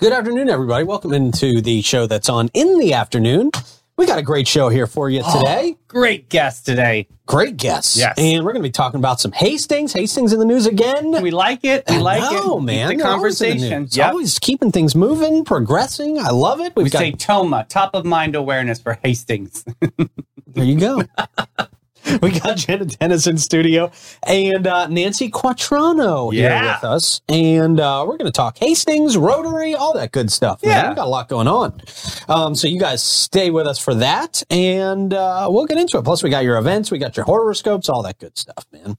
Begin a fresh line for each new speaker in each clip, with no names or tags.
Good afternoon, everybody. Welcome into the show that's on in the afternoon. We got a great show here for you oh, today.
Great guest today.
Great guests.
Yes.
And we're going to be talking about some Hastings. Hastings in the news again.
We like it. We
I
like
know,
it.
man.
The
They're always
conversation.
news.
Yep.
always keeping things moving, progressing. I love it. We've
We
got,
say TOMA, top of mind awareness for Hastings.
there you go. we got Jena Dennis in studio and uh, Nancy Quatrano here with us. And uh, we're going to talk Hastings, Rotary, all that good stuff. man.
Yeah.
We've got a lot going on. Um, so you guys stay with us for that and uh, we'll get into it. Plus, we got your events, we got your horoscopes, all that good stuff, man.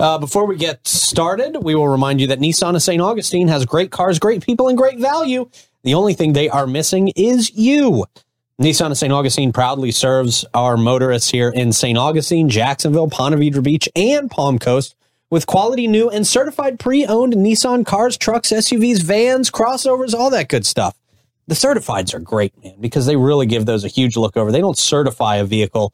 Uh, before we get started, we will remind you that Nissan of St. Augustine has great cars, great people, and great value. The only thing they are missing is you. Nissan of St. Augustine proudly serves our motorists here in St. Augustine, Jacksonville, Ponte Vedra Beach, and Palm Coast with quality new and certified pre-owned Nissan cars, trucks, SUVs, vans, crossovers, all that good stuff. The certifieds are great, man, because they really give those a huge look over. They don't certify a vehicle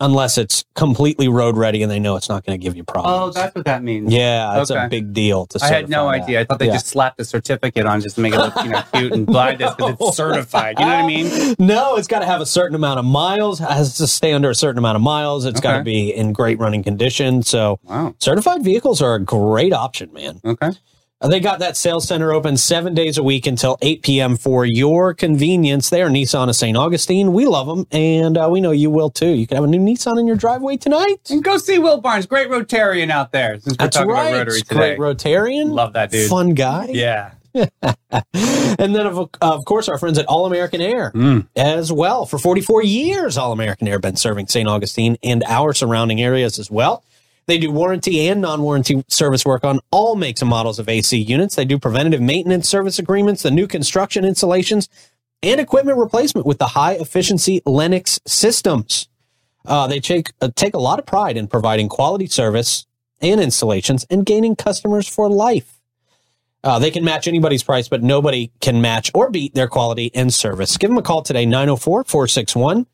unless it's completely road ready and they know it's not going to give you
oh,
problems.
oh, that's what that means.
yeah, it's a big deal to
I had no
that.
idea. I thought they
Yeah.
just slapped a certificate on just to make it look, you know, cute and blind because it's certified. You know what I mean?
No, it's got to have a certain amount of miles, has to stay under a certain amount of miles. It's got to be in great running condition. So,
Wow.
certified vehicles are a great option, man.
Okay.
Uh, They got that sales center open seven days a week until 8 p.m. for your convenience. They are Nissan of St. Augustine. We love them, and uh, we know you will too. You can have a new Nissan in your driveway tonight.
And go see Will Barnes, great Rotarian out there. Since we're
That's
talking
right.
about Rotary today.
Great Rotarian.
Love that dude.
Fun guy.
Yeah.
and then, of, of course, our friends at All American Air
Mm.
as well. For 44 years, All American Air been serving St. Augustine and our surrounding areas as well. They do warranty and non warranty service work on all makes and models of AC units. They do preventative maintenance service agreements, the new construction installations, and equipment replacement with the high efficiency Lennox systems. Uh, they take, uh, take a lot of pride in providing quality service and installations and gaining customers for life. Uh, they can match anybody's price, but nobody can match or beat their quality and service. Give them a call today, 904 461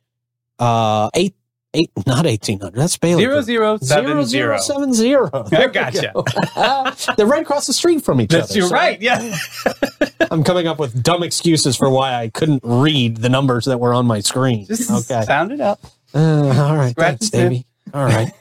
uh, 8, 8, not 1800. That's Bailey.
Zero zero seven zero.
0070.
I
There we
gotcha.
go. They're right across the street from each
That's
other.
you're
so
right. Yeah.
I'm coming up with dumb excuses for why I couldn't read the numbers that were on my screen.
Just
okay.
sound it up.
Uh, all right.
Scratch
Thanks. Davey. All right.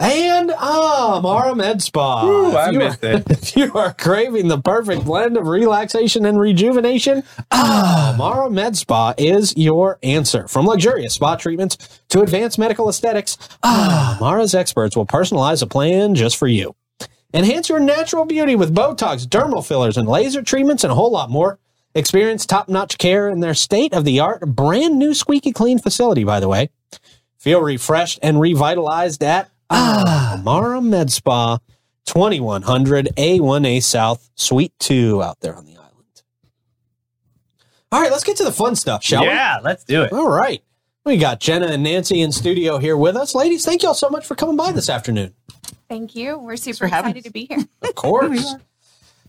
And ah, Mara Med Spa.
Ooh, I
you are-
missed it.
If you are craving the perfect blend of relaxation and rejuvenation, ah, Mara Med Spa is your answer. From luxurious spa treatments to advanced medical aesthetics, ah, Mara's experts will personalize a plan just for you. Enhance your natural beauty with Botox, dermal fillers, and laser treatments, and a whole lot more. Experience top-notch care in their state-of-the-art, brand new squeaky clean facility, by the way. Feel refreshed and revitalized at Ah, Mara Med Spa, 2100 A1A South, Suite 2 out there on the island. All right, let's get to the fun stuff, shall
yeah, let's do it.
All right. We got Jena and Nancy in studio here with us. Ladies, thank you all so much for coming by this afternoon.
Thank you. We're super
for having
excited to be here.
Of course.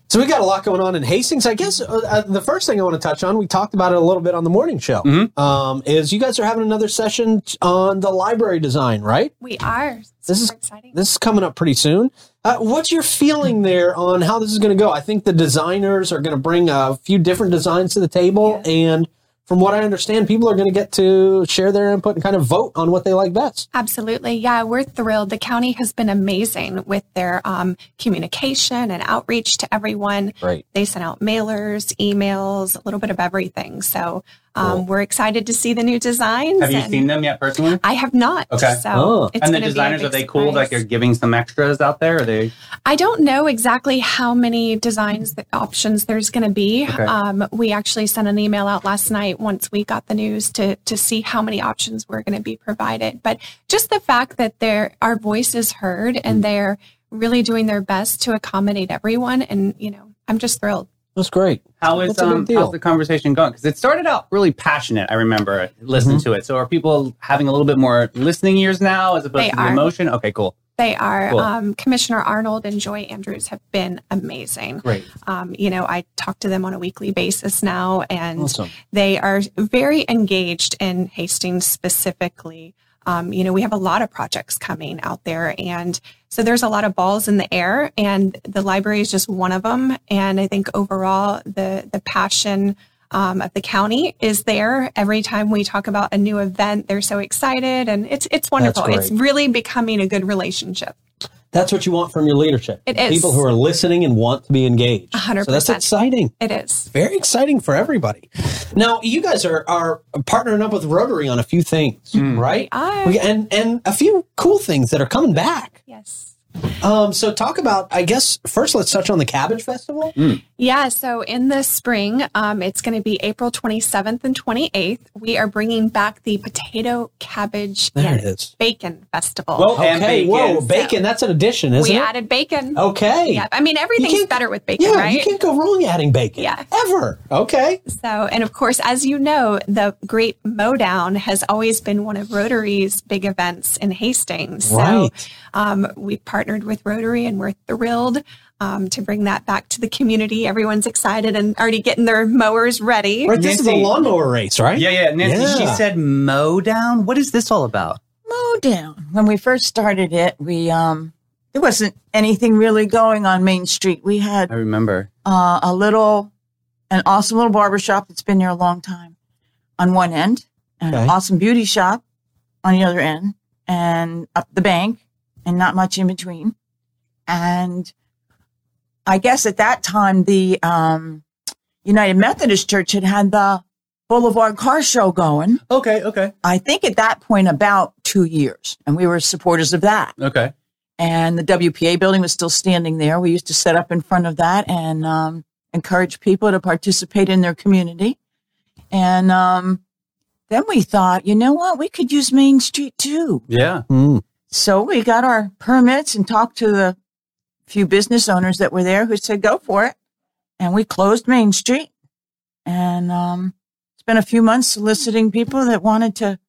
So we got a lot going on in Hastings. I guess uh, uh, the first thing I want to touch on, we talked about it a little bit on the morning show,
Mhm.
um, is you guys are having another session on the library design, right?
We are.
This is-
exciting.
This is coming up pretty soon. Uh, what's your feeling there on how this is going to go? I think the designers are going to bring a few different designs to the table, and from what I understand, people are going to get to share their input and kind of vote on what they like best.
Absolutely. Yeah, we're thrilled. The county has been amazing with their um, communication and outreach to everyone.
Right.
They sent out mailers, emails, a little bit of everything. So um,
Cool.
we're excited to see the new designs.
Have you seen them yet personally?
I have not.
Okay.
So
Oh.
it's
and the
gonna be a
designers are they cool? Like
surprise.
they're giving some extras out there? Are they?
I don't know exactly how many designs the options there's going to be.
Okay.
Um, we actually sent an email out last night once we got the news to to see how many options were going to be provided. But just the fact that there our voice is heard
Mm.
and they're really doing their best to accommodate everyone, and you know, I'm just thrilled.
That's great.
How is
That's
um how's the conversation going? Because it started out really passionate. I remember listening
Mm-hmm.
to it. So are people having a little bit more listening ears now as opposed
They
to the
are.
emotion? Okay, cool,
They are.
Cool.
Um, Commissioner Arnold and Joy Andrews have been amazing.
great.
Um, you know, I talk to them on a weekly basis now, and
Awesome.
they are very engaged in Hastings specifically. Um, you know, we have a lot of projects coming out there, and so there's a lot of balls in the air, and the library is just one of them. And I think overall, the the passion um, of the county is there. Every time we talk about a new event, they're so excited, and it's it's wonderful. It's really becoming a good relationship.
That's what you want from your leadership.
It is.
People who are listening and want to be engaged.
A hundred
So that's exciting.
It is.
Very exciting for everybody. Now, you guys are, are partnering up with Rotary on a few things, right?
are.
And and a few cool things that are coming back.
Yes.
Um, so talk about, I guess, first let's touch on the Cabbage Festival.
Yeah, so in the spring, um, it's going to be April 27th and 28th. We are bringing back the Potato Cabbage
There
and
it is.
Bacon Festival.
Well, and
Okay,
bacon.
whoa, bacon, that's an addition, isn't
we
it?
We added bacon.
okay.
Yeah, I mean, everything's
can't-
better with bacon,
yeah,
right?
you can't go wrong adding bacon.
Yeah.
Ever. Okay.
So, and of course, as you know, the Great Mowdown has always been one of Rotary's big events in Hastings.
Right.
So, um, we partnered with Rotary and we're thrilled um, to bring that back to the community. Everyone's excited and already getting their mowers ready.
Right, this is a lawnmower race, right?
Yeah, yeah. Nancy, she said mow down. What is this all about?
mow down. When we first started it, we um there wasn't anything really going on Main Street. We had
I remember.
uh, a little an awesome little barber shop that's been there a long time on one end, and
Okay.
an awesome beauty shop on the other end, and up the bank, and not much in between. And I guess at that time, the um, United Methodist Church had had the Boulevard Car Show going.
Okay, okay,
I think at that point about two years, and we were supporters of that.
okay.
And the WPA building was still standing there. We used to set up in front of that and um, encourage people to participate in their community. And um, then we thought, you know what, we could use Main Street too.
Yeah.
Mm.
So we got our permits and talked to the few business owners that were there who said, go for it. And we closed Main Street. And um, spent a few months soliciting people that wanted to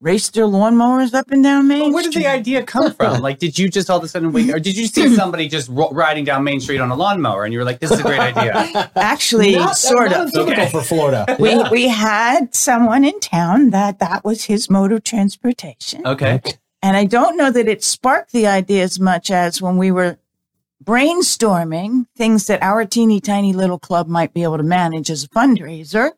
race their lawnmowers up and down Main
Well, where did
Street.
the idea come from? Like, did you just all of a sudden wait, or did you see somebody just ro- riding down Main Street on a lawnmower, and you were like, "This is a great idea"?
Actually,
Not-
sort
not
of.
untypical
Okay.
for Florida.
We,
Yeah.
we had someone in town that that was his mode of transportation.
Okay.
And I don't know that it sparked the idea as much as when we were brainstorming things that our teeny tiny little club might be able to manage as a fundraiser.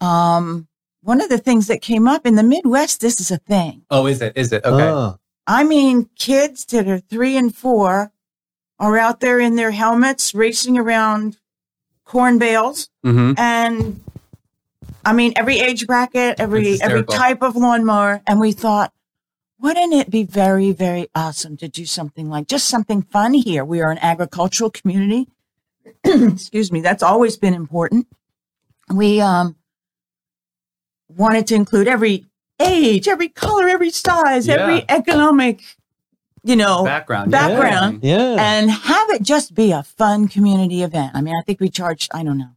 Um, one of the things that came up in the Midwest, this is a thing.
Oh, is it? Is it? Okay.
Uh,
I mean, kids that are three and four are out there in their helmets racing around corn bales
hmm
and I mean every age bracket, every every type of lawnmower, and we thought, wouldn't it be very very awesome to do something like just something fun here? We are an agricultural community. Excuse me, that's always been important. We um wanted to include every age, every color, every size,
Yeah.
every economic, you know,
Background.
Back-
yeah.
Background.
yeah.
and have it just be a fun community event. I mean, I think we charged, I don't know,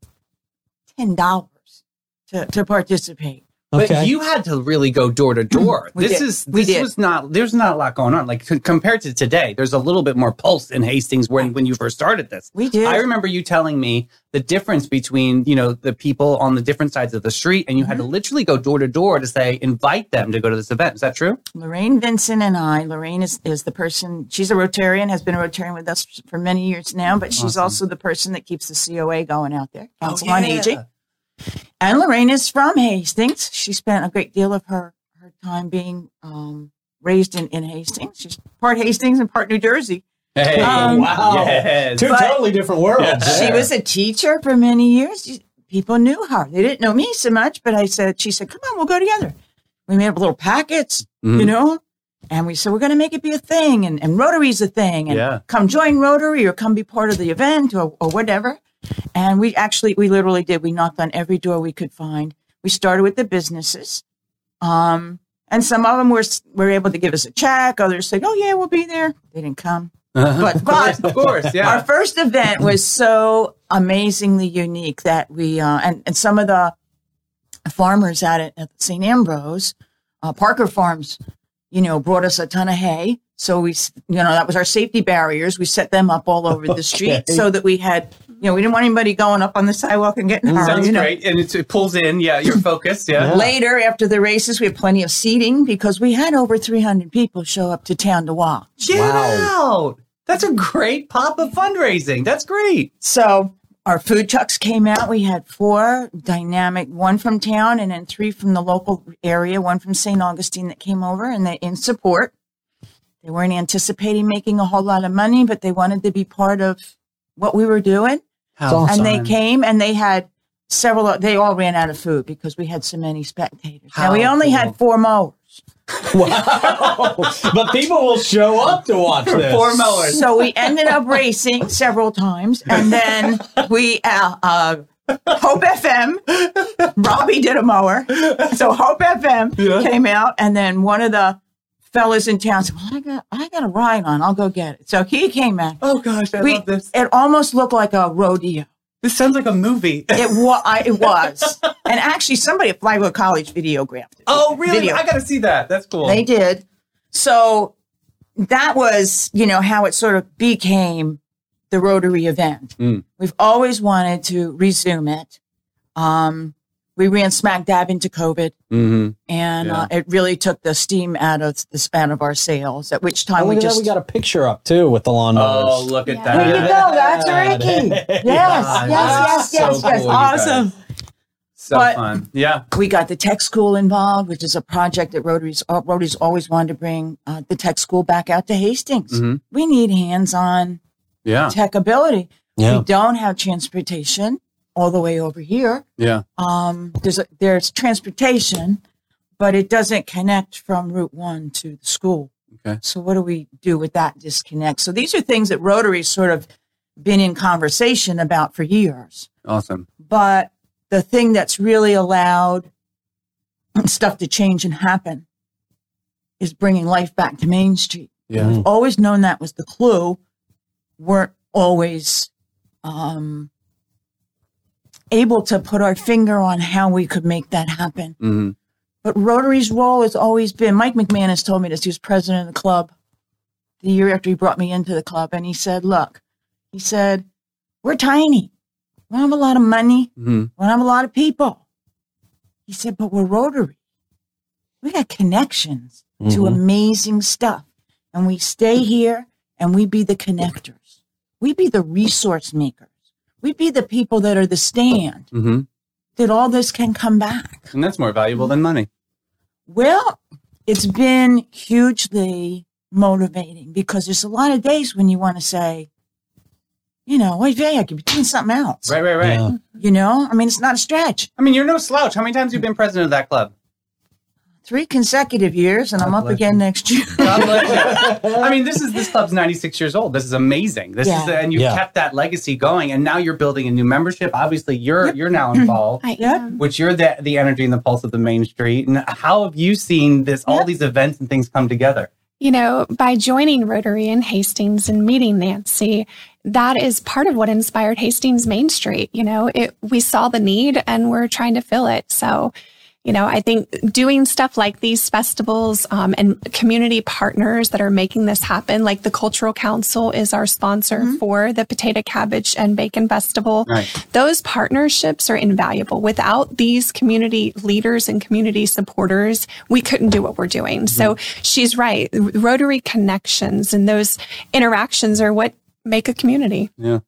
ten dollars to to participate.
But you had to really go door to door. This
did.
is
We
this
did.
was not. There's not a lot going on. Like c- compared to today, there's a little bit more pulse in Hastings when when you first started this.
We did.
I remember you telling me the difference between you know the people on the different sides of the street, and you had to
Mm-hmm.
literally go door to door to say invite them to go to this event. Is that true?
Lorraine Vincent and I. Lorraine is is the person. She's a Rotarian, has been a Rotarian with us for many years now, but she's
Awesome.
also the person that keeps the COA going out there,
Oh,
Council on Aging. And Lorraine is from Hastings. She spent a great deal of her her time being um, raised in in Hastings. She's part Hastings and part New Jersey.
Hey,
Um,
wow.
Yes.
Two
But-
totally different worlds.
Yeah.
She was a teacher for many years. She- People knew her. They didn't know me so much, but I said, she said, come on, we'll go together. We made up little packets,
Mhm.
you know, and we said, we're going to make it be a thing and, and Rotary's a thing and
Yeah.
come join Rotary or come be part of the event or, or whatever. And we actually, we literally did. We knocked on every door we could find. We started with the businesses. Um, and some of them were, were able to give us a check. Others said, oh yeah, we'll be there. They didn't come. But, but
of course, yeah.
our first event was so amazingly unique that we uh, and and some of the farmers at it at St. Ambrose, uh, Parker Farms, you know, brought us a ton of hay. So we, you know, that was our safety barriers. We set them up all over the street
Okay.
so that we had You know, we didn't want anybody going up on the sidewalk and getting mm, hurt.
Sounds
you know.
great, and it's, it pulls in. Yeah, your focus. Yeah.
Yeah.
Later, after the races, we had plenty of seating because we had over 300 people show up to town to watch.
Get
Wow.
out. That's a great pop of fundraising. That's great.
So our food trucks came out. We had four dynamic, one from town and then three from the local area, one from St. Augustine that came over and they in support. They weren't anticipating making a whole lot of money, but they wanted to be part of what we were doing.
How
awesome.
And they came and they had several, they all ran out of food because we had so many spectators. now we only
cool.
had four mowers.
Wow. but people will show up to watch this.
Four mowers.
So we ended up racing several times, and then we uh, uh, Hope FM. Robbie did a mower, so Hope FM came out, and then one of the fellas in town said, "Well, I got I got a ride on. I'll go get it." So he came out.
Oh gosh, I
We,
love this.
it almost looked like a rodeo.
This sounds like a movie.
It was. It was, and actually, somebody at Flagler College videographed it.
oh really?
Video.
I gotta see that. That's cool.
They did. So that was, you know, how it sort of became the Rotary event.
Mm.
We've always wanted to resume it. Um, we ran smack dab into COVID,
mm-hmm.
and
Yeah.
uh, it really took the steam out of the span of our sales. At which time
Oh,
we
look that.
just
we got a picture up too with the lawnmowers.
Oh, look at
Yeah.
that.
there you go. That's Ricky. Yes,
Yeah,
yes, yes,
so
yes, yes.
cool.
Awesome.
So
But-
fun. Yeah.
We got the tech school involved, which is a project that Rotary's uh, Rotary's always wanted to bring uh, the tech school back out to Hastings.
Mhm.
We need hands-on
Yeah.
tech ability.
Yeah.
We don't have transportation all the way over here.
Yeah.
Um, there's a, there's transportation, but it doesn't connect from Route One to the school.
Okay.
So what do we do with that disconnect? So these are things that Rotary's sort of been in conversation about for years.
Awesome.
But the thing that's really allowed stuff to change and happen is bringing life back to Main Street
Yeah.
Mm.
always known that was the clue, weren't always um, able to put our finger on how we could make that happen.
hmm
But Rotary's role has always been Mike McManus told me this. He was president of the club the year after he brought me into the club. And he said, Look, he said, we're tiny. We don't have a lot of money.
hmm
We don't have a lot of people. He said, but we're Rotary. We got connections to
Mhm.
amazing stuff. And we stay here and we be the connectors. We be the resource makers. We be the people that are the stand
hmm
that all this can come back.
And that's more valuable than money.
Well, it's been hugely motivating because there's a lot of days when you want to say, you know, wait, I could be doing something else.
Right, right, right.
Yeah.
You know, I mean, it's not a stretch.
I mean, you're no slouch. How many times have you been president of that club?
Three consecutive years, and I'm up again
you.
next year.
God bless you. I mean, this is this club's 96 years old. This is amazing. This is and you've
Yeah.
kept that legacy going, and now you're building a new membership. Obviously, you're you're now involved.
Mm-hmm.
Yep.
which you're the the energy and the pulse of the main street. And how have you seen this all
Yep.
these events and things come together?
You know, by joining Rotary in Hastings and meeting Nancy, that is part of what inspired Hastings Main Street. You know, it, we saw the need and we're trying to fill it. So, you know, I think doing stuff like these festivals um, and community partners that are making this happen, like the Cultural Council is our sponsor for the Potato Cabbage and Bacon Festival.
Right.
Those partnerships are invaluable. Without these community leaders and community supporters, we couldn't do what we're doing. So she's right. Rotary connections and those interactions are what make a community.
Yeah.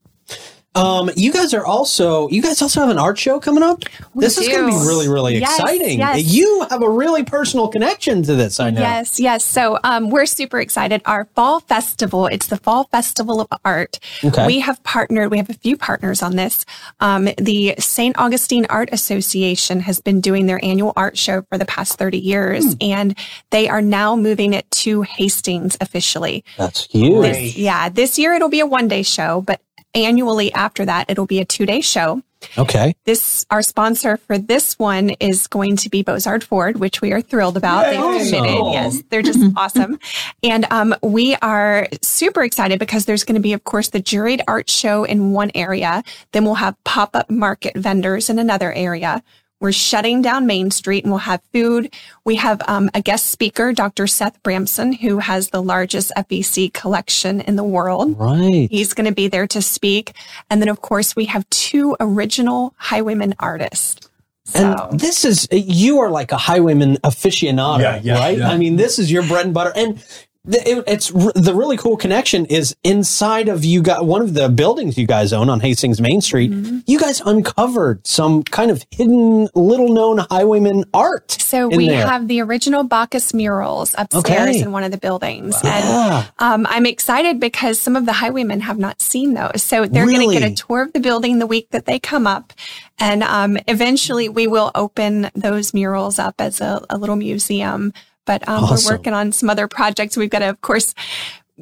Um, you guys are also you guys also have an art show coming up.
We
this is going to be really really
Yes,
exciting.
yes.
You have a really personal connection to this. I know.
Yes, yes. So um, we're super excited. Our fall festival, it's the Fall Festival of Art.
Okay.
We have partnered, we have a few partners on this. Um, the St. Augustine Art Association has been doing their annual art show for the past 30 years,
Hmm.
and they are now moving it to Hastings officially.
That's huge.
This, yeah, this year it'll be a one day show, but annually after that, it'll be a two day show.
Okay.
This our sponsor for this one is going to be Bozard Ford, which we are thrilled about. They've
Awesome.
committed. Yes, they're just awesome. And um, we are super excited because there's going to be, of course, the juried art show in one area. Then we'll have pop up market vendors in another area. We're shutting down Main Street and we'll have food. We have um, a guest speaker, Dr. Seth Bramson, who has the largest FEC collection in the world.
Right.
He's going to be there to speak. And then, of course, we have two original Highwayman artists. So,
And this is you are like a highwayman aficionado,
Yeah, yeah,
right?
yeah.
I mean, this is your bread and butter, and the, it, it's the really cool connection is inside of you got one of the buildings you guys own on Hastings Main Street.
Mm-hmm.
You guys uncovered some kind of hidden, little known highwayman art.
so we
there.
have the original Backus murals upstairs
Okay.
in one of the buildings.
Yeah.
And um, I'm excited because some of the highwaymen have not seen those. So they're going to get a tour of the building the week that they come up. And um, eventually we will open those murals up as a, a little museum. But um,
Awesome.
we're working on some other projects. We've got to, of course,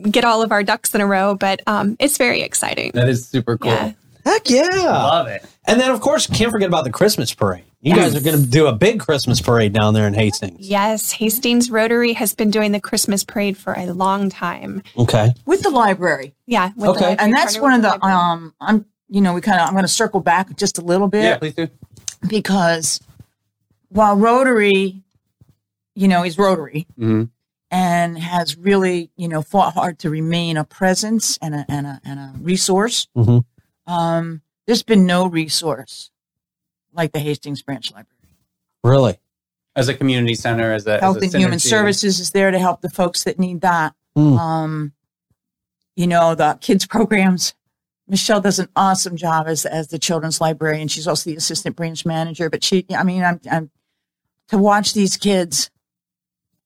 get all of our ducks in a row, but um, it's very exciting.
That is super cool.
Yeah.
Heck yeah!
Love it.
And then, of course, can't forget about the Christmas parade. You
Yes.
guys are going to do a big Christmas parade down there in Hastings.
Yes, Hastings Rotary has been doing the Christmas parade for a long time.
Okay.
with the library.
Yeah. with
Okay.
the
And that's one of
with
the, um, I'm, you know, we kind of, I'm going to circle back just a little bit.
Yeah, please do.
because while Rotary, you know, he's Rotary
hmm
and has really, you know, fought hard to remain a presence and a and a and a resource,
Mhm.
um, there's been no resource like the Hastings Branch Library.
Really?
As a community center, as a as a
and Human. Services is there to help the folks that need that.
Mm.
Um, you know, the kids programs. Michelle does an awesome job as as the children's librarian. She's also the assistant branch manager. But she, I mean, I'm, I'm to watch these kids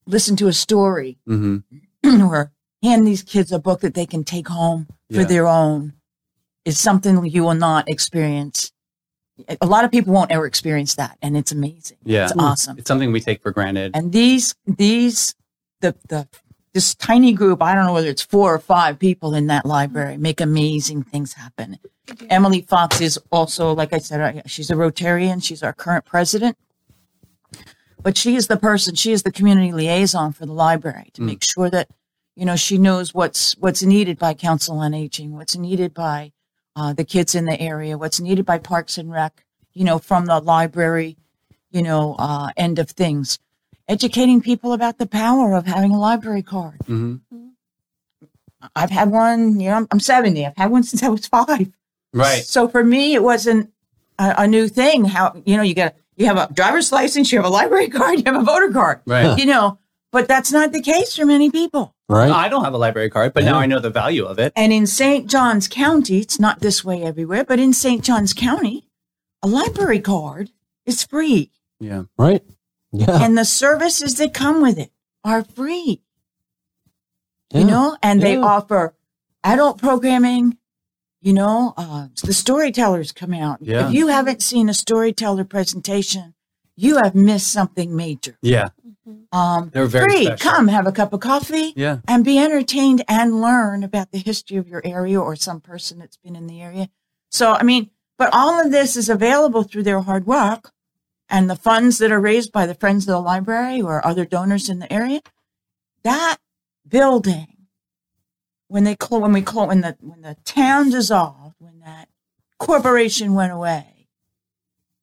listen to a story
Mhm.
or hand these kids a book that they can take home for their own is something you will not experience. A lot of people won't ever experience that, and it's amazing.
Yeah.
It's awesome.
It's something we take for granted.
And these, these, the, the, this tiny group, I don't know whether it's four or five people in that library, make amazing things happen. Emily Fox is also, like I said, uh, she's a Rotarian. She's our current president. But she is the person, she is the community liaison for the library to make sure that, you know, she knows what's, what's needed by Council on Aging, what's needed by uh, the kids in the area, what's needed by Parks and Rec, you know, from the library, you know, uh, end of things educating people about the power of having a library card.
hmm
I've had one, you know, I'm, I'm 70. I've had one since I was five.
Right.
So for me, it wasn't a, a new thing. How, you know, you got, you have a driver's license, you have a library card, you have a voter card,
Right.
you know, but that's not the case for many people.
Right.
I don't have a library card, but now I know the value of it.
And in St. Johns County, it's not this way everywhere, but in St. Johns County, a library card is free.
Yeah.
right. Yeah.
and the services that come with it are free.
Yeah.
you know, and they offer adult programming. You know, uh, the storytellers come out.
Yeah.
If you haven't seen a storyteller presentation, you have missed something major.
Yeah.
Um,
They're very
free.
special.
Come have a cup of coffee
Yeah.
and be entertained and learn about the history of your area or some person that's been in the area. So, I mean, but all of this is available through their hard work and the funds that are raised by the Friends of the Library or other donors in the area. That building, when they clo- when we clo- when the when the town dissolved, when that corporation went away,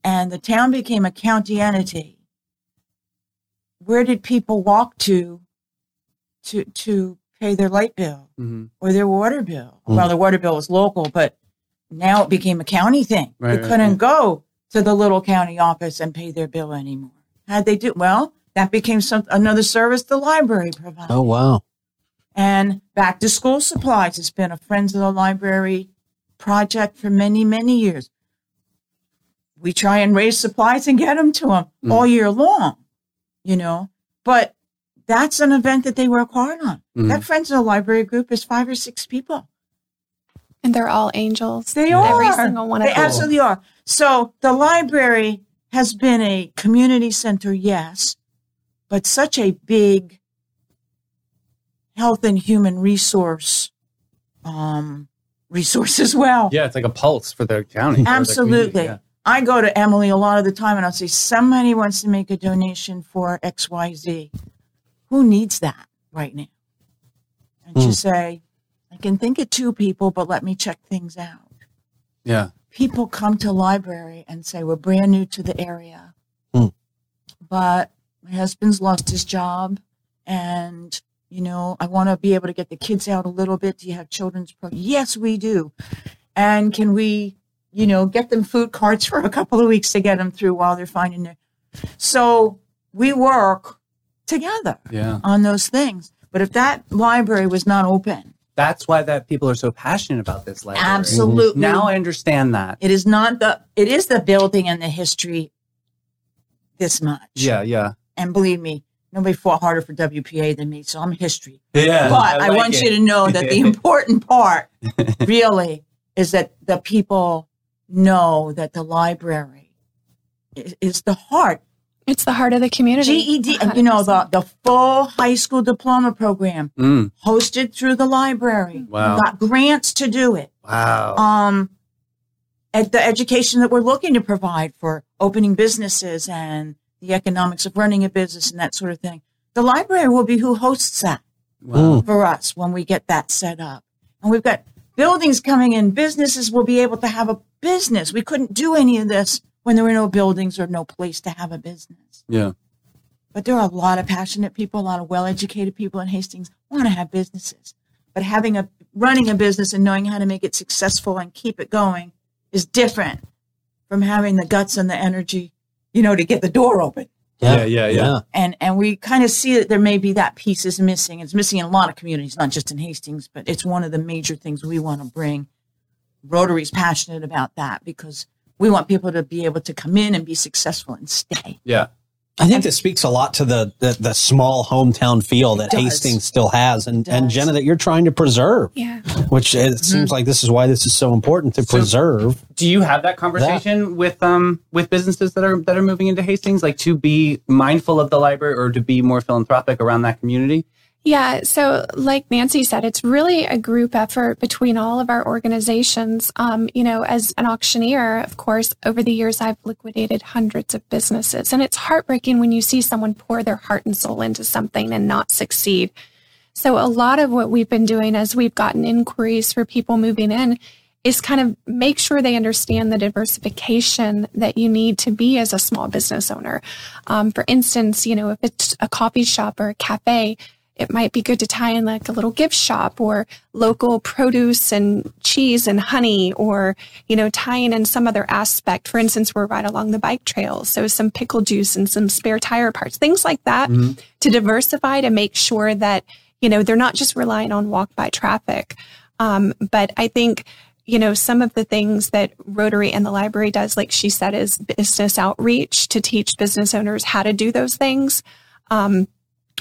and the town became a county entity, where did people walk to to to pay their light bill
hmm
or their water bill?
Mm.
Well, the water bill was local, but now it became a county thing.
Right,
they
right,
couldn't
right.
go to the little county office and pay their bill anymore. Had they do well, that became some another service the library provided.
Oh wow.
And back to school supplies has been a Friends of the Library project for many, many years. We try and raise supplies and get them to them
Mm.
all year long, you know, but that's an event that they work hard on.
Mhm.
That Friends of the Library group is five or six people.
And they're all angels.
They are.
Every
are.
single one of
They
them.
absolutely are. So the library has been a community center, yes, but such a big health and human resource um, resource as well.
Yeah. It's like a pulse for the county. for the
Absolutely. I go to Emily a lot of the time and I'll say, somebody wants to make a donation for XYZ. Who needs that right now? And
Hmm.
she say, I can think of two people, but let me check things out
Yeah.
people come to library and say we're brand new to the area but my husband's lost his job and you know, I want to be able to get the kids out a little bit. Do you have children's program? Yes, we do. And can we, you know, get them food carts for a couple of weeks to get them through while they're finding their. So we work together
Yeah.
on those things. But if that library was not open,
That's why that people are so passionate about this library.
absolutely.
Now I understand that.
it is not the, it is the building and the history this much.
Yeah, yeah.
And believe me, nobody fought harder for WPA than me. So I'm history.
Yeah.
But I, want you to know that the important part really is that the people know that the library is, is the heart.
It's the heart of the community.
GED, and you know, the, the full high school diploma program
Mm,
hosted through the library.
Wow.
Got grants to do it.
wow.
Um, at the education that we're looking to provide for opening businesses and the economics of running a business and that sort of thing. The library will be who hosts that
wow.
for us when we get that set up. And we've got buildings coming in. Businesses will be able to have a business. We couldn't do any of this when there were no buildings or no place to have a business.
Yeah.
But there are a lot of passionate people, a lot of well-educated people in Hastings want to have businesses. But having a running a business and knowing how to make it successful and keep it going is different from having the guts and the energy, you know, to get the door open.
Yeah, yeah, yeah.
And and we kind of see that there may be that piece is missing. It's missing in a lot of communities, not just in Hastings, but it's one of the major things we want to bring. Rotary's passionate about that because we want people to be able to come in and be successful and stay.
Yeah.
I think this speaks a lot to the the, the small hometown feel that
does.
Hastings still has, and and. Jena that you're trying to preserve.
Yeah.
Which it seems like this is why this is so important to
So-
preserve.
Do you have that conversation with um with businesses that are that are moving into Hastings, like to be mindful of the library or to be more philanthropic around that community?
Yeah. So, like Nancy said, it's really a group effort between all of our organizations. Um, you know, as an auctioneer, of course, over the years, I've liquidated hundreds of businesses. And it's heartbreaking when you see someone pour their heart and soul into something and not succeed. So, a lot of what we've been doing as we've gotten inquiries for people moving in is kind of make sure they understand the diversification that you need to be as a small business owner. Um, for instance, you know, if it's a coffee shop or a cafe, it might be good to tie in like a little gift shop or local produce and cheese and honey or, you know, tying in some other aspect. For instance, we're right along the bike trails. So some pickle juice and some spare tire parts, things like that to diversify to make sure that, you know, they're not just relying on walk by traffic. Um, but I think, you know, some of the things that Rotary and the library does, like she said, is business outreach to teach business owners how to do those things. Um,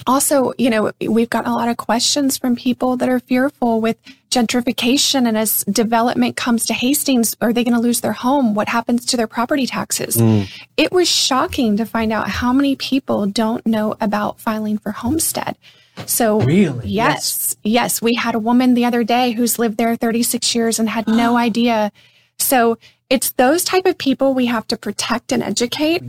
also, you know, we've gotten a lot of questions from people that are fearful with gentrification and as development comes to Hastings, are they going to lose their home? What happens to their property taxes? Mm. It was shocking to find out how many people don't know about filing for homestead. So
Really?
Yes. Yes. We had a woman the other day who's lived there 36 years and had no idea. So it's those type of people we have to protect and educate.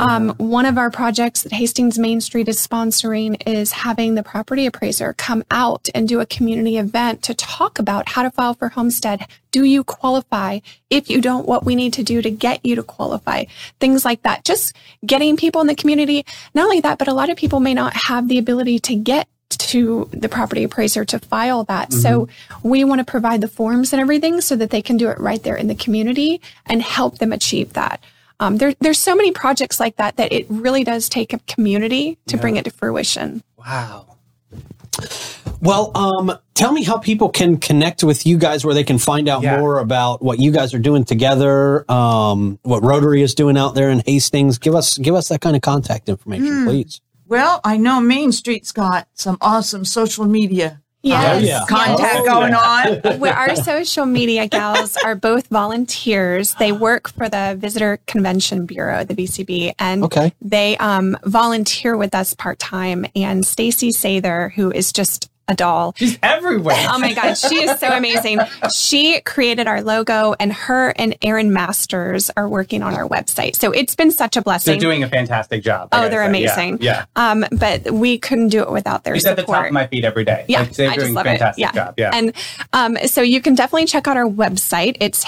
Um, one of our projects that Hastings Main Street is sponsoring is having the property appraiser come out and do a community event to talk about how to file for homestead. Do you qualify? If you don't, what we need to do to get you to qualify. Things like that. Just getting people in the community. Not only that, but a lot of people may not have the ability to get to the property appraiser to file that. So we want to provide the forms and everything so that they can do it right there in the community and help them achieve that. Um, there, there's so many projects like that that it really does take a community to bring it to fruition.
Wow.
Well, um, tell me how people can connect with you guys, where they can find out
Yeah.
more about what you guys are doing together, um, what Rotary is doing out there in Hastings. Give us give us that kind of contact information, please.
Well, I know Main Street's got some awesome social media
Yes.
yeah.
contact
Oh,
going
yeah.
on.
Where our social media gals are both volunteers. They work for the Visitor Convention Bureau, the VCB, and
Okay.
they um, volunteer with us part time. And Stacy Sather, who is just a doll,
She's everywhere.
Oh my God, she is so amazing. She created our logo, and her and Aaron Masters are working on our website. So it's been such a blessing.
They're doing a fantastic job.
Oh, they're
say.
Amazing.
Yeah.
Um, but we couldn't do it without their
She's at the
support.
top of my feet every day.
Yeah,
Like, they're
I
doing a fantastic.
Yeah.
job. Yeah.
And um, so you can definitely check out our website. It's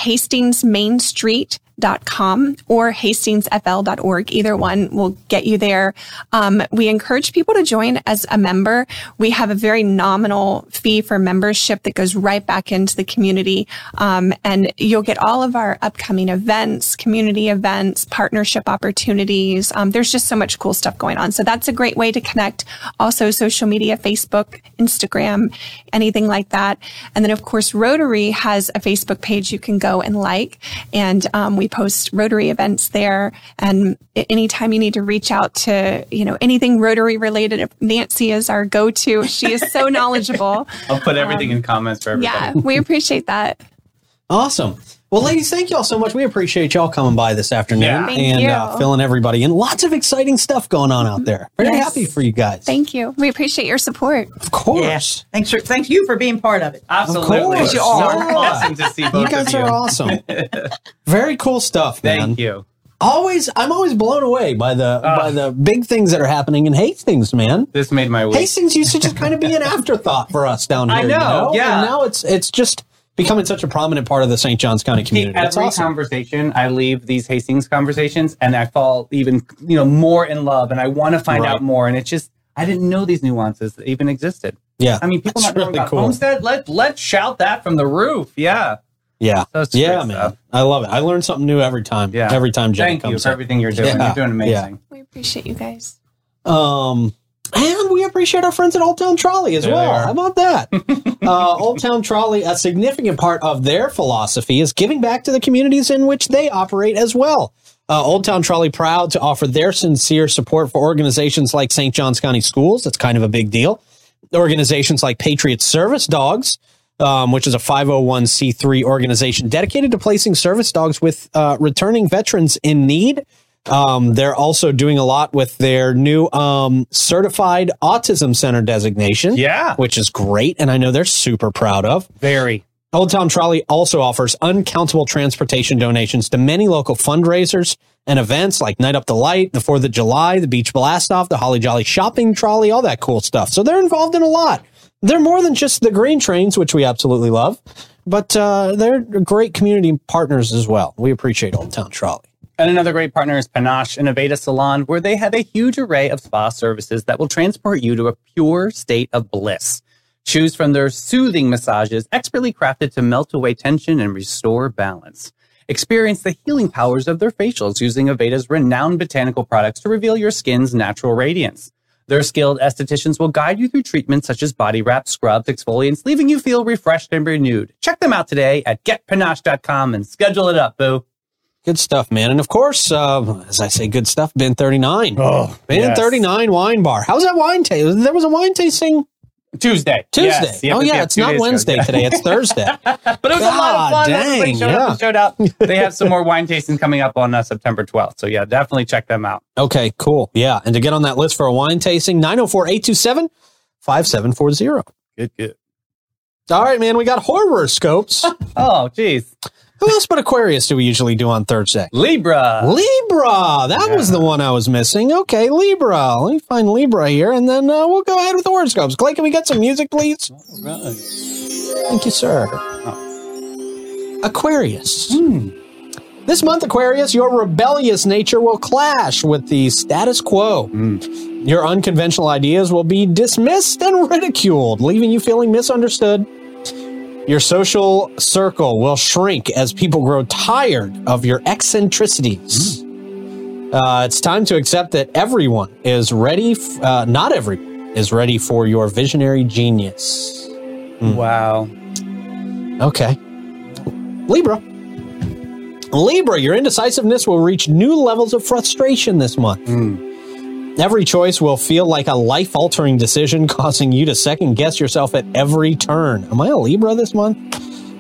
hastingsfl.com or hastingsfl.org. Either one will get you there. Um, we encourage people to join as a member. We have a very nominal fee for membership that goes right back into the community. Um, and you'll get all of our upcoming events, community events, partnership opportunities. Um, there's just so much cool stuff going on. So that's a great way to connect. Also social media, Facebook, Instagram, anything like that. And then of course, Rotary has a Facebook page you can go and like. And um, we post Rotary events there. And anytime you need to reach out to, you know, anything Rotary related, Nancy is our go-to. She is so knowledgeable.
I'll put everything um, in comments for everybody.
Yeah, we appreciate that.
Awesome. Well, ladies, thank y'all so much. We appreciate y'all coming by this afternoon
Yeah.
And. Uh, filling everybody in. Lots of exciting stuff going on out there. Very
Yes.
happy for you guys.
Thank you. We appreciate your support.
of course.
Yes. Thanks for thanks you for being part of it.
Absolutely.
course.
So
You are.
awesome to see both
You guys
of you.
are awesome. Very cool stuff, man.
Thank you.
Always, I'm always blown away by the
Ah.
by the big things that are happening in Hastings, man.
This made my week.
Hastings used to just kind of be an afterthought for us down here.
I
you
know, yeah.
And now it's it's just becoming such a prominent part of the St. Johns County community.
Every
That's awesome.
conversation, I leave these Hastings conversations, and I fall even you know more in love, and I want to find
Right.
out more. And it's just I didn't know these nuances that even existed.
yeah,
I mean, people
That's
not knowing
really
about
cool.
Homestead. Let let's shout that from the roof. Yeah,
yeah,
That's
yeah, man.
stuff.
I love it. I learn something new every time.
Yeah.
every time Jenny
thank you
comes
for
in.
everything you're doing.
Yeah.
You're doing amazing.
We appreciate you guys.
Um, and we appreciate our friends at Old Town Trolley as
There
well. How about that? uh, Old Town Trolley, a significant part of their philosophy is giving back to the communities in which they operate as well. Uh, Old Town Trolley proud to offer their sincere support for organizations like St. Johns County Schools. That's kind of a big deal. Organizations like Patriot Service Dogs, um, which is a 501c3 organization dedicated to placing service dogs with uh, returning veterans in need. Um, they're also doing a lot with their new um, certified autism center designation.
Yeah.
Which is great. And I know they're super proud of.
Very.
Old Town Trolley also offers uncountable transportation donations to many local fundraisers and events like Nights of Lights, the 4th of July, the Beach Blast Off, the Holly Jolly Shopping Trolley, all that cool stuff. So they're involved in a lot. They're more than just the green trains, which we absolutely love, but uh, they're great community partners as well. We appreciate Old Town Trolley.
And another great partner is Panache Innovata Salon, where they have a huge array of spa services that will transport you to a pure state of bliss. Choose from their soothing massages, expertly crafted to melt away tension and restore balance. Experience the healing powers of their facials using Aveda's renowned botanical products to reveal your skin's natural radiance. Their skilled estheticians will guide you through treatments such as body wraps, scrubs, exfoliants, leaving you feel refreshed and renewed. Check them out today at getpanache.com and schedule it up, boo.
Good stuff, man. And of course, uh, as I say, good stuff, Ben 39.
Oh,
Ben
yes.
39 Wine Bar. How's that wine taste? There was a wine tasting
Tuesday.
Tuesday.
Yes.
Oh, yeah, it's not
days ago.
Wednesday today. It's Thursday.
But it was a lot of
God
fun. Everybody
dang,
showed
yeah.
and showed out. They have some more wine tastings coming up on uh, September 12th. So yeah, definitely check them out.
Okay, cool. Yeah. And to get on that list for a wine tasting, 904 827 5740.
Good, good.
All right, man. We got horoscopes.
Oh, geez.
Who else but Aquarius do we usually do on Thursday?
Libra.
Libra. That was the one I was missing. Okay, Libra. Let me find Libra here, and then uh, we'll go ahead with the horoscopes. Clay, can we get some music, please? Thank you, sir. Aquarius. This month, Aquarius, your rebellious nature will clash with the status quo. Your unconventional ideas will be dismissed and ridiculed, leaving you feeling misunderstood. Your social circle will shrink as people grow tired of your eccentricities. Uh, it's time to accept that everyone is ready, f- uh, not everyone is ready for your visionary genius.
Wow.
Okay. Libra. Libra, your indecisiveness will reach new levels of frustration this month. Every choice will feel like a life altering decision, causing you to second guess yourself at every turn. Am I a Libra this month?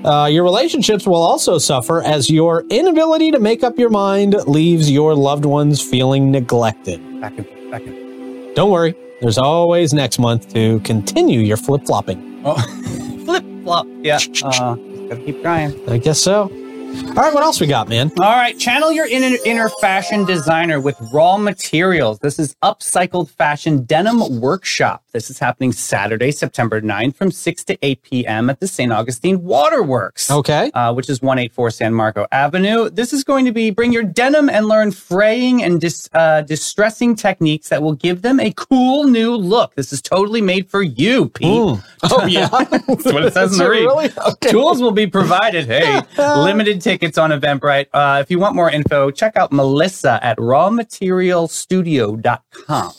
Uh, your relationships will also suffer as your inability to make up your mind leaves your loved ones feeling neglected.
Back in, back in.
Don't worry, there's always next month to continue your flip flopping.
Oh, flip flop. Yeah. Uh, gotta keep trying.
I guess so. All right, what else we got, man?
All right, channel your inner, inner fashion designer with raw materials. This is Upcycled Fashion Denim Workshop. This is happening Saturday, September 9th from 6 to 8 p.m. at the St. Augustine Waterworks.
Okay.
Uh, which is 184 San Marco Avenue. This is going to be bring your denim and learn fraying and dis, uh, distressing techniques that will give them a cool new look. This is totally made for you, Pete.
Mm. Oh yeah,
That's what it says in the read.
really? Okay.
Tools will be provided. Hey, limited tickets on Eventbrite. Uh, if you want more info, check out Melissa at rawmaterialstudio.com.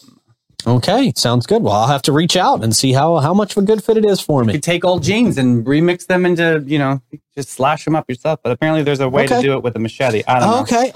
Okay, sounds good. Well, I'll have to reach out and see how how much of a good fit it is for me.
could take old jeans and remix them into, you know, just slash them up yourself. But apparently there's a way
Okay.
to do it with a machete. I don't know.
Okay,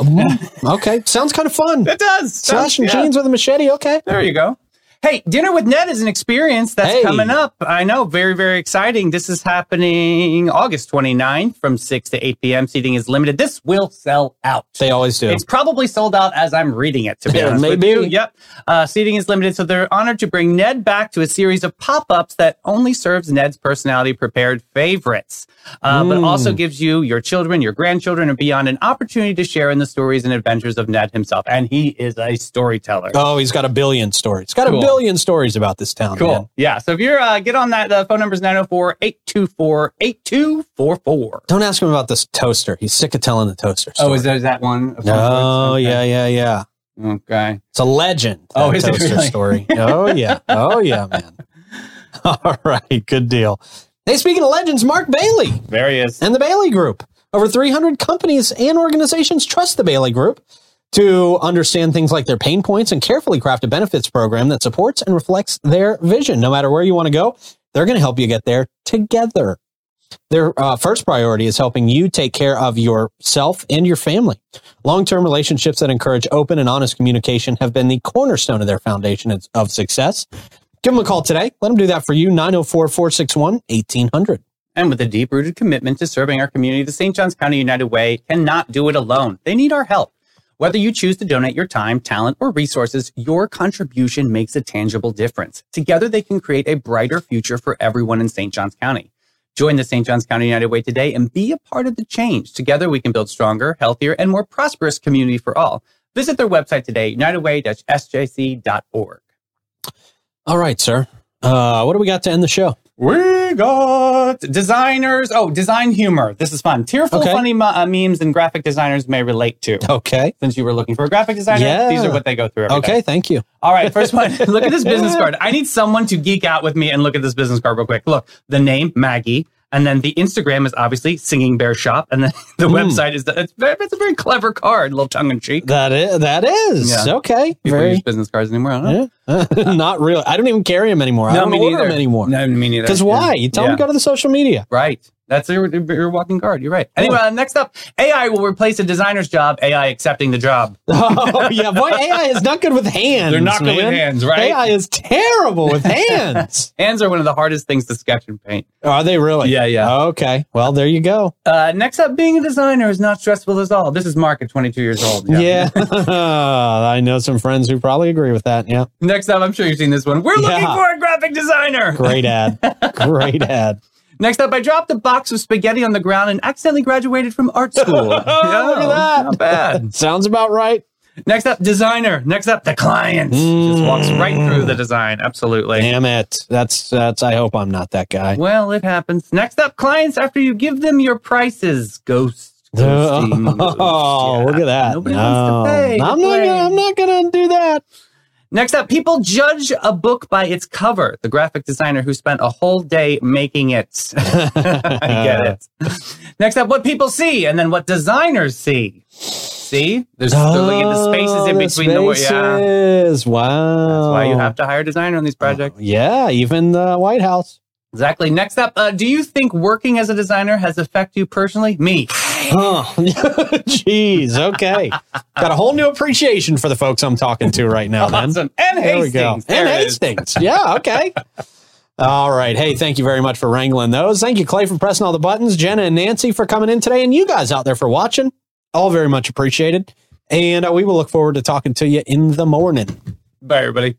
okay, sounds kind of fun.
It does.
Slashing
Yeah.
jeans with a machete. Okay.
There you go. Hey, Dinner with Ned is an experience that's
Hey.
coming up. I know, very, very exciting. This is happening August 29th from 6 to 8 p.m. Seating is limited. This will sell out.
They always do.
It's probably sold out as I'm reading it, to be honest. with
maybe.
you. Yep. Uh, seating is limited, so they're honored to bring Ned back to a series of pop ups that only serves Ned's personality prepared favorites, uh, but
Mm.
also gives you, your children, your grandchildren, and beyond an opportunity to share in the stories and adventures of Ned himself. And he is a storyteller.
Oh, he's got a billion stories. He's got
Cool.
a billion stories about this town.
Cool.
man.
Yeah. So if you're, uh, get on that, the phone number is 904 824 8244.
Don't ask him about this toaster. He's sick of telling the toaster. Story.
Oh, is there that one?
Oh,
Okay.
yeah, yeah, yeah.
Okay.
It's a legend.
Oh,
that
is it
toaster
really?
story? Oh yeah. Oh yeah, man. All right, good deal. Hey, speaking of legends, Mark Bailey
There he is.
and the Bailey Group. Over 300 companies and organizations trust the Bailey Group to understand things like their pain points and carefully craft a benefits program that supports and reflects their vision. No matter where you want to go, they're going to help you get there together. Their uh, first priority is helping you take care of yourself and your family. Long term relationships that encourage open and honest communication have been the cornerstone of their foundation of- success. Give them a call today. Let them do that for you. 904 461 1800.
And with a deep rooted commitment to serving our community, the St. Johns County United Way cannot do it alone. They need our help. Whether you choose to donate your time, talent, or resources, your contribution makes a tangible difference. Together, they can create a brighter future for everyone in St. Johns County. Join the St. Johns County United Way today and be a part of the change. Together, we can build stronger, healthier, and more prosperous community for all. Visit their website today, unitedway-sjc.org.
All right, sir. Uh, what do we got to end the show?
We got designers. Oh, design humor. This is fun. Tearful,
Okay.
funny uh, memes and graphic designers may relate to.
Okay.
Since you were looking for a graphic designer,
Yeah.
these are what they go through. every
Okay.
day.
Thank you.
All right. First one. look at this business card. I need someone to geek out with me and look at this business card real quick. Look, the name Maggie. And then the Instagram is obviously Singing Bear Shop, and then the
Hmm.
website is the, it's, very, it's a very clever card, a little tongue in cheek.
That is. That is.
Yeah.
Okay.
People
Very.
use business cards anymore. I don't.
Not really. I don't even carry them anymore. I
No,
don't
me
order
neither.
them anymore.
No, me neither.
Because why? You tell
Yeah.
them to go to the social media.
Right. That's your, your walking card. You're right. Anyway, uh, next up, AI will replace a designer's job. AI accepting the job.
oh yeah, boy, AI is not good with hands.
They're not good with hands, right?
AI is terrible with hands.
Hands are one of the hardest things to sketch and paint.
Are they really?
Yeah, yeah.
Okay. Well, there you go.
Uh, next up, being a designer is not stressful at all. This is Mark at 22 years old.
Yeah. I know some friends who probably agree with that. Yeah.
Next up, I'm sure you've seen this one. We're looking
Yeah.
for a graphic designer.
Great ad. Great ad.
Next up, I dropped a box of spaghetti on the ground and accidentally graduated from art school.
Oh, look at that.
Not bad.
Sounds about right.
Next up, designer. Next up, the client. Just walks right
Mm.
through the design. Absolutely.
Damn it. That's that's I hope I'm not that guy.
Well, it happens. Next up, clients after you give them your prices. Ghost. ghosting.
Oh,
Yeah.
look at that.
Nobody
no.
wants to pay.
I'm not gonna, I'm not gonna do that.
Next up, people judge a book by its cover. The graphic designer who spent a whole day making it. I get it. Next up, what people see, and then what designers see. See, there's they're looking at the spaces in
Oh, the
between the words. Yeah.
Wow.
that's why you have to hire a designer on these projects.
Yeah, even the White House.
Exactly. Next up, uh, do you think working as a designer has affected you personally? Me.
Oh, jeez. Okay. Got a whole new appreciation for the folks I'm talking to right now, man.
Awesome. And
There we go.
Hastings. There
and. Hastings. Yeah, okay. All right. Hey, thank you very much for wrangling those. Thank you, Clay, for pressing all the buttons. Jena and Nancy for coming in today, and you guys out there for watching. All very much appreciated. And uh, we will look forward to talking to you in the morning.
Bye, everybody.